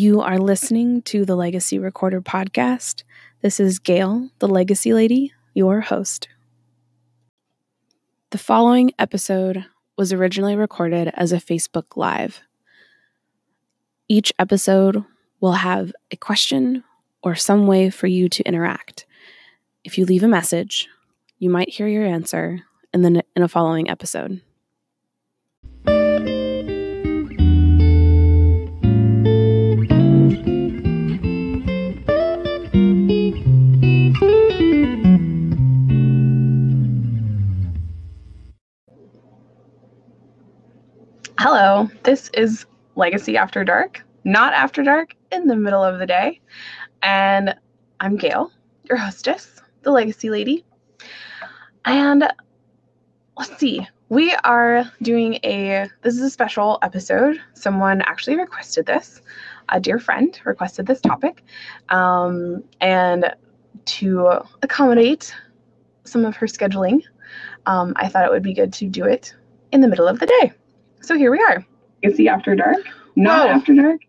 You are listening to the Legacy Recorder podcast. This is Gail, the Legacy Lady, your host. The following episode was originally recorded as a Facebook Live. Each episode will have a question or some way for you to interact. If you leave a message, you might hear your answer in, the, in a following episode. Hello, this is Legacy After Dark, not After Dark, in the middle of the day. And I'm Gail, your hostess, the Legacy Lady. And let's see, we are doing a, this is a special episode. Someone actually requested this. A dear friend requested this topic. Um, and to accommodate some of her scheduling, um, I thought it would be good to do it in the middle of the day. So here we are. Legacy After Dark, not Whoa. After Dark.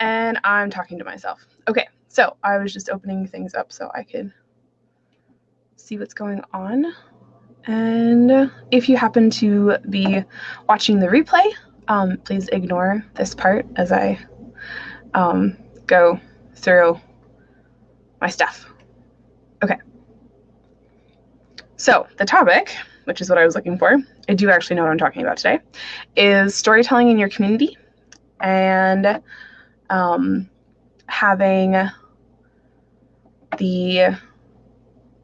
And I'm talking to myself. Okay, so I was just opening things up so I could see what's going on. And if you happen to be watching the replay, um, please ignore this part as I um, go through my stuff. Okay. So, the topic, which is what I was looking for, I do actually know what I'm talking about today, is storytelling in your community and um, having the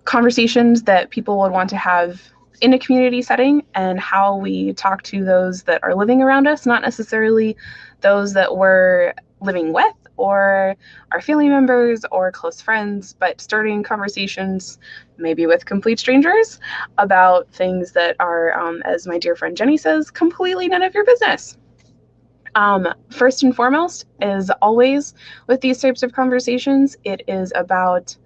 conversations that people would want to have in a community setting and how we talk to those that are living around us, not necessarily those that we're living with or our family members or close friends, but starting conversations maybe with complete strangers about things that are, um, as my dear friend Jenny says, completely none of your business. Um, first and foremost, is always with these types of conversations, it is about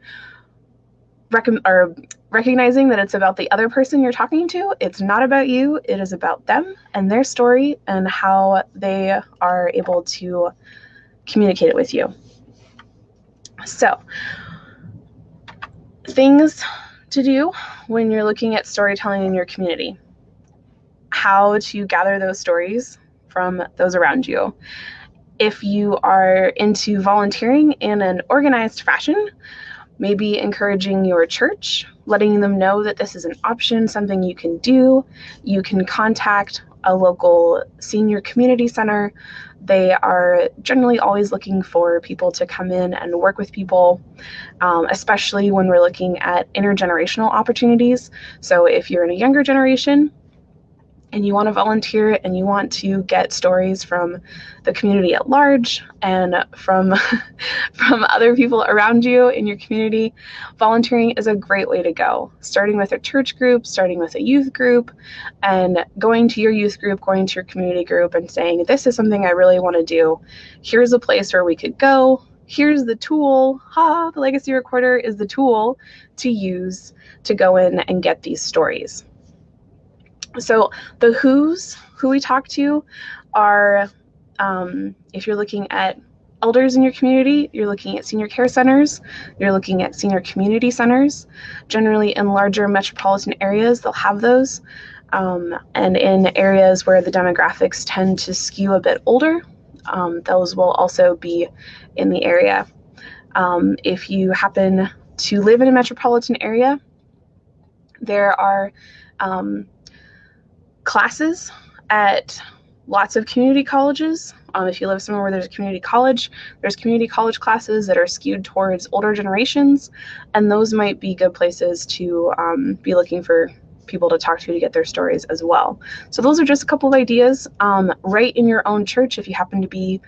rec- or recognizing that it's about the other person you're talking to. It's not about you, it is about them and their story and how they are able to communicate it with you. So, things to do when you're looking at storytelling in your community, how to gather those stories from those around you. If you are into volunteering in an organized fashion, maybe encouraging your church, letting them know that this is an option, something you can do. You can contact a local senior community center. They are generally always looking for people to come in and work with people, um, especially when we're looking at intergenerational opportunities. So, if you're in a younger generation, and you want to volunteer and you want to get stories from the community at large and from from other people around you in your community volunteering is a great way to go. Starting with a church group starting with a youth group and going to your youth group going to your community group and saying this is something i really want to do. Here's a place where we could go. Here's the tool. Ha the legacy recorder is the tool to use to go in and get these stories so the who's who we talk to are um, if you're looking at elders in your community you're looking at senior care centers you're looking at senior community centers. Generally in larger metropolitan areas they'll have those um, and in areas where the demographics tend to skew a bit older um, those will also be in the area. Um, if you happen to live in a metropolitan area there are um, classes at lots of community colleges. Um, if you live somewhere where there's a community college, there's community college classes that are skewed towards older generations, and those might be good places to um, be looking for people to talk to to get their stories as well. So those are just a couple of ideas. Um, right in your own church, if you happen to be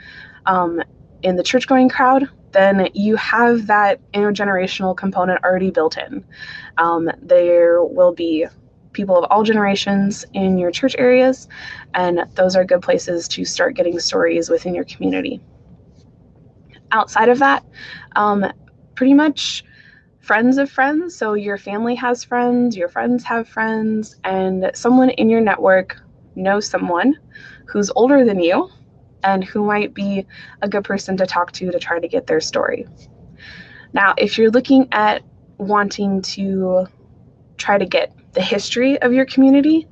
um, in the church going crowd, then you have that intergenerational component already built in. Um, there will be people of all generations in your church areas, and those are good places to start getting stories within your community. Outside of that, um, pretty much friends of friends. So your family has friends, your friends have friends, and someone in your network knows someone who's older than you and who might be a good person to talk to to try to get their story. Now, if you're looking at wanting to try to get the history of your community,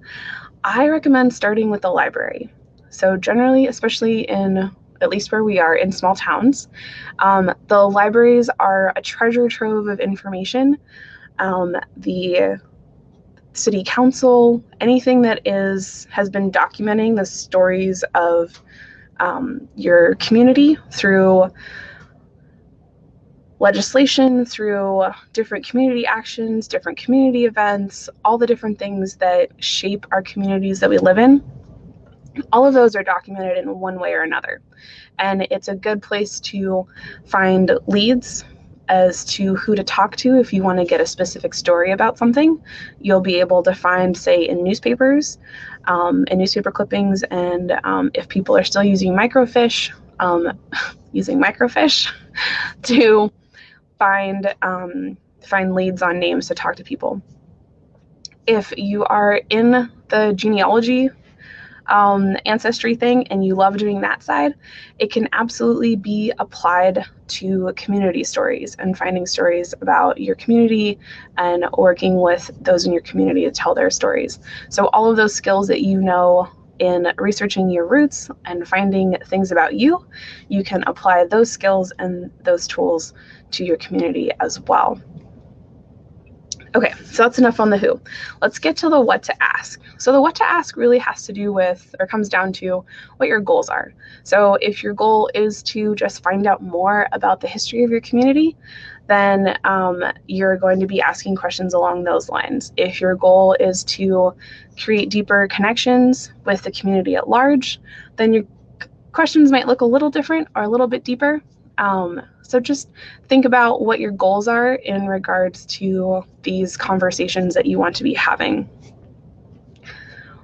I recommend starting with the library. So, generally, especially in at least where we are in small towns, um, the libraries are a treasure trove of information. Um, the city council, anything that is has been documenting the stories of um, your community through legislation, through different community actions, different community events, all the different things that shape our communities that we live in. All of those are documented in one way or another. And it's a good place to find leads as to who to talk to if you want to get a specific story about something. You'll be able to find, say, in newspapers, um, in newspaper clippings, and um, if people are still using microfiche, um, using microfiche to find um, find leads on names to talk to people. If you are in the genealogy um, ancestry thing and you love doing that side, it can absolutely be applied to community stories and finding stories about your community and working with those in your community to tell their stories. So, all of those skills that you know in researching your roots and finding things about you, you can apply those skills and those tools to your community as well. Okay, so that's enough on the who. Let's get to the what to ask. So, the what to ask really has to do with, or comes down to, what your goals are. So, if your goal is to just find out more about the history of your community, then um, you're going to be asking questions along those lines. If your goal is to create deeper connections with the community at large, then your questions might look a little different or a little bit deeper. Um, so just think about what your goals are in regards to these conversations that you want to be having.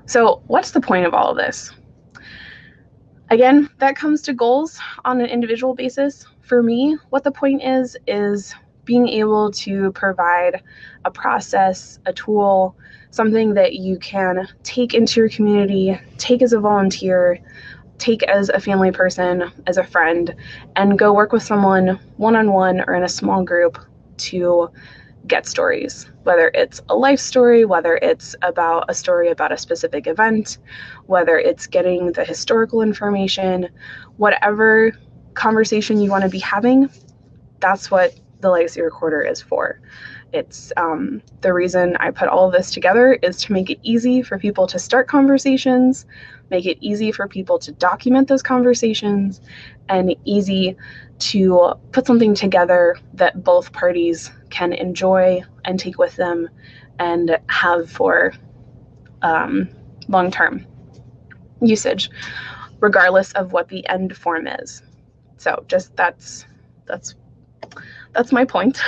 So, what's the point of all of this? Again, that comes to goals on an individual basis. For me, what the point is, is being able to provide a process, a tool, something that you can take into your community, take as a volunteer, take as a family person, as a friend, and go work with someone one on one or in a small group to get stories, whether it's a life story, whether it's about a story about a specific event, whether it's getting the historical information, whatever conversation you want to be having, that's what the legacy recorder is for. It's um, the reason I put all of this together is to make it easy for people to start conversations, make it easy for people to document those conversations, and easy to put something together that both parties can enjoy and take with them and have for um, long term usage, regardless of what the end form is. So just that's that's that's my point.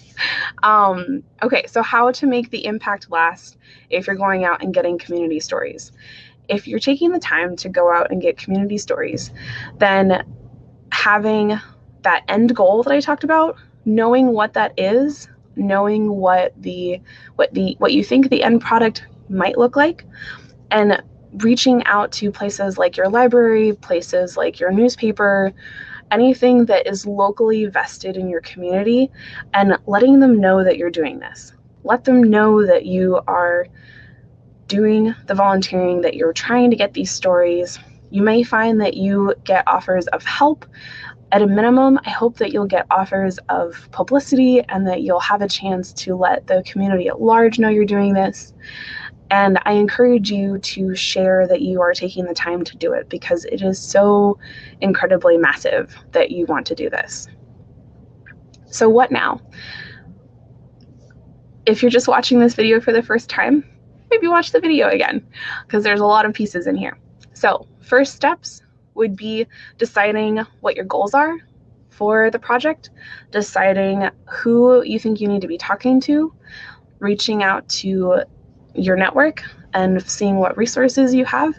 um, okay, so how to make the impact last if you're going out and getting community stories. If you're taking the time to go out and get community stories, then having that end goal that I talked about, knowing what that is, knowing what the what the what you think the end product might look like, and reaching out to places like your library, places like your newspaper, anything that is locally vested in your community and letting them know that you're doing this. Let them know that you are doing the volunteering, that you're trying to get these stories. You may find that you get offers of help. At a minimum, I hope that you'll get offers of publicity and that you'll have a chance to let the community at large know you're doing this. And I encourage you to share that you are taking the time to do it because it is so incredibly massive that you want to do this. So, what now? If you're just watching this video for the first time, maybe watch the video again because there's a lot of pieces in here. So, first steps would be deciding what your goals are for the project, deciding who you think you need to be talking to, reaching out to your network and seeing what resources you have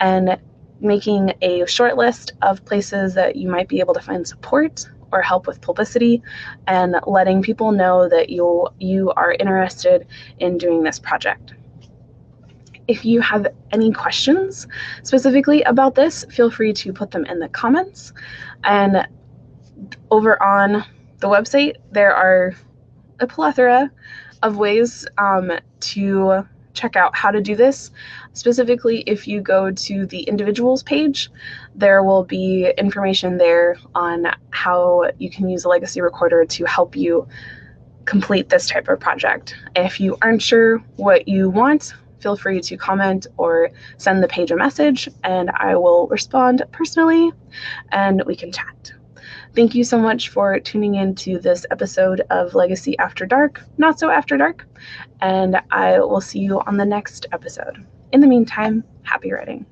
and making a short list of places that you might be able to find support or help with publicity and letting people know that you you are interested in doing this project. If you have any questions specifically about this, feel free to put them in the comments. And over on the website, there are a plethora of ways um, to check out how to do this. Specifically, if you go to the individuals page, there will be information there on how you can use a legacy recorder to help you complete this type of project. If you aren't sure what you want, feel free to comment or send the page a message and I will respond personally and we can chat. Thank you so much for tuning in to this episode of Legacy After Dark, Not So After Dark, and I will see you on the next episode. In the meantime, happy writing.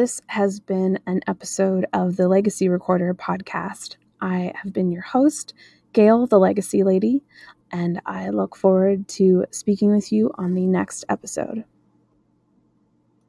This has been an episode of the Legacy Recorder podcast. I have been your host, Gail, the Legacy Lady, and I look forward to speaking with you on the next episode.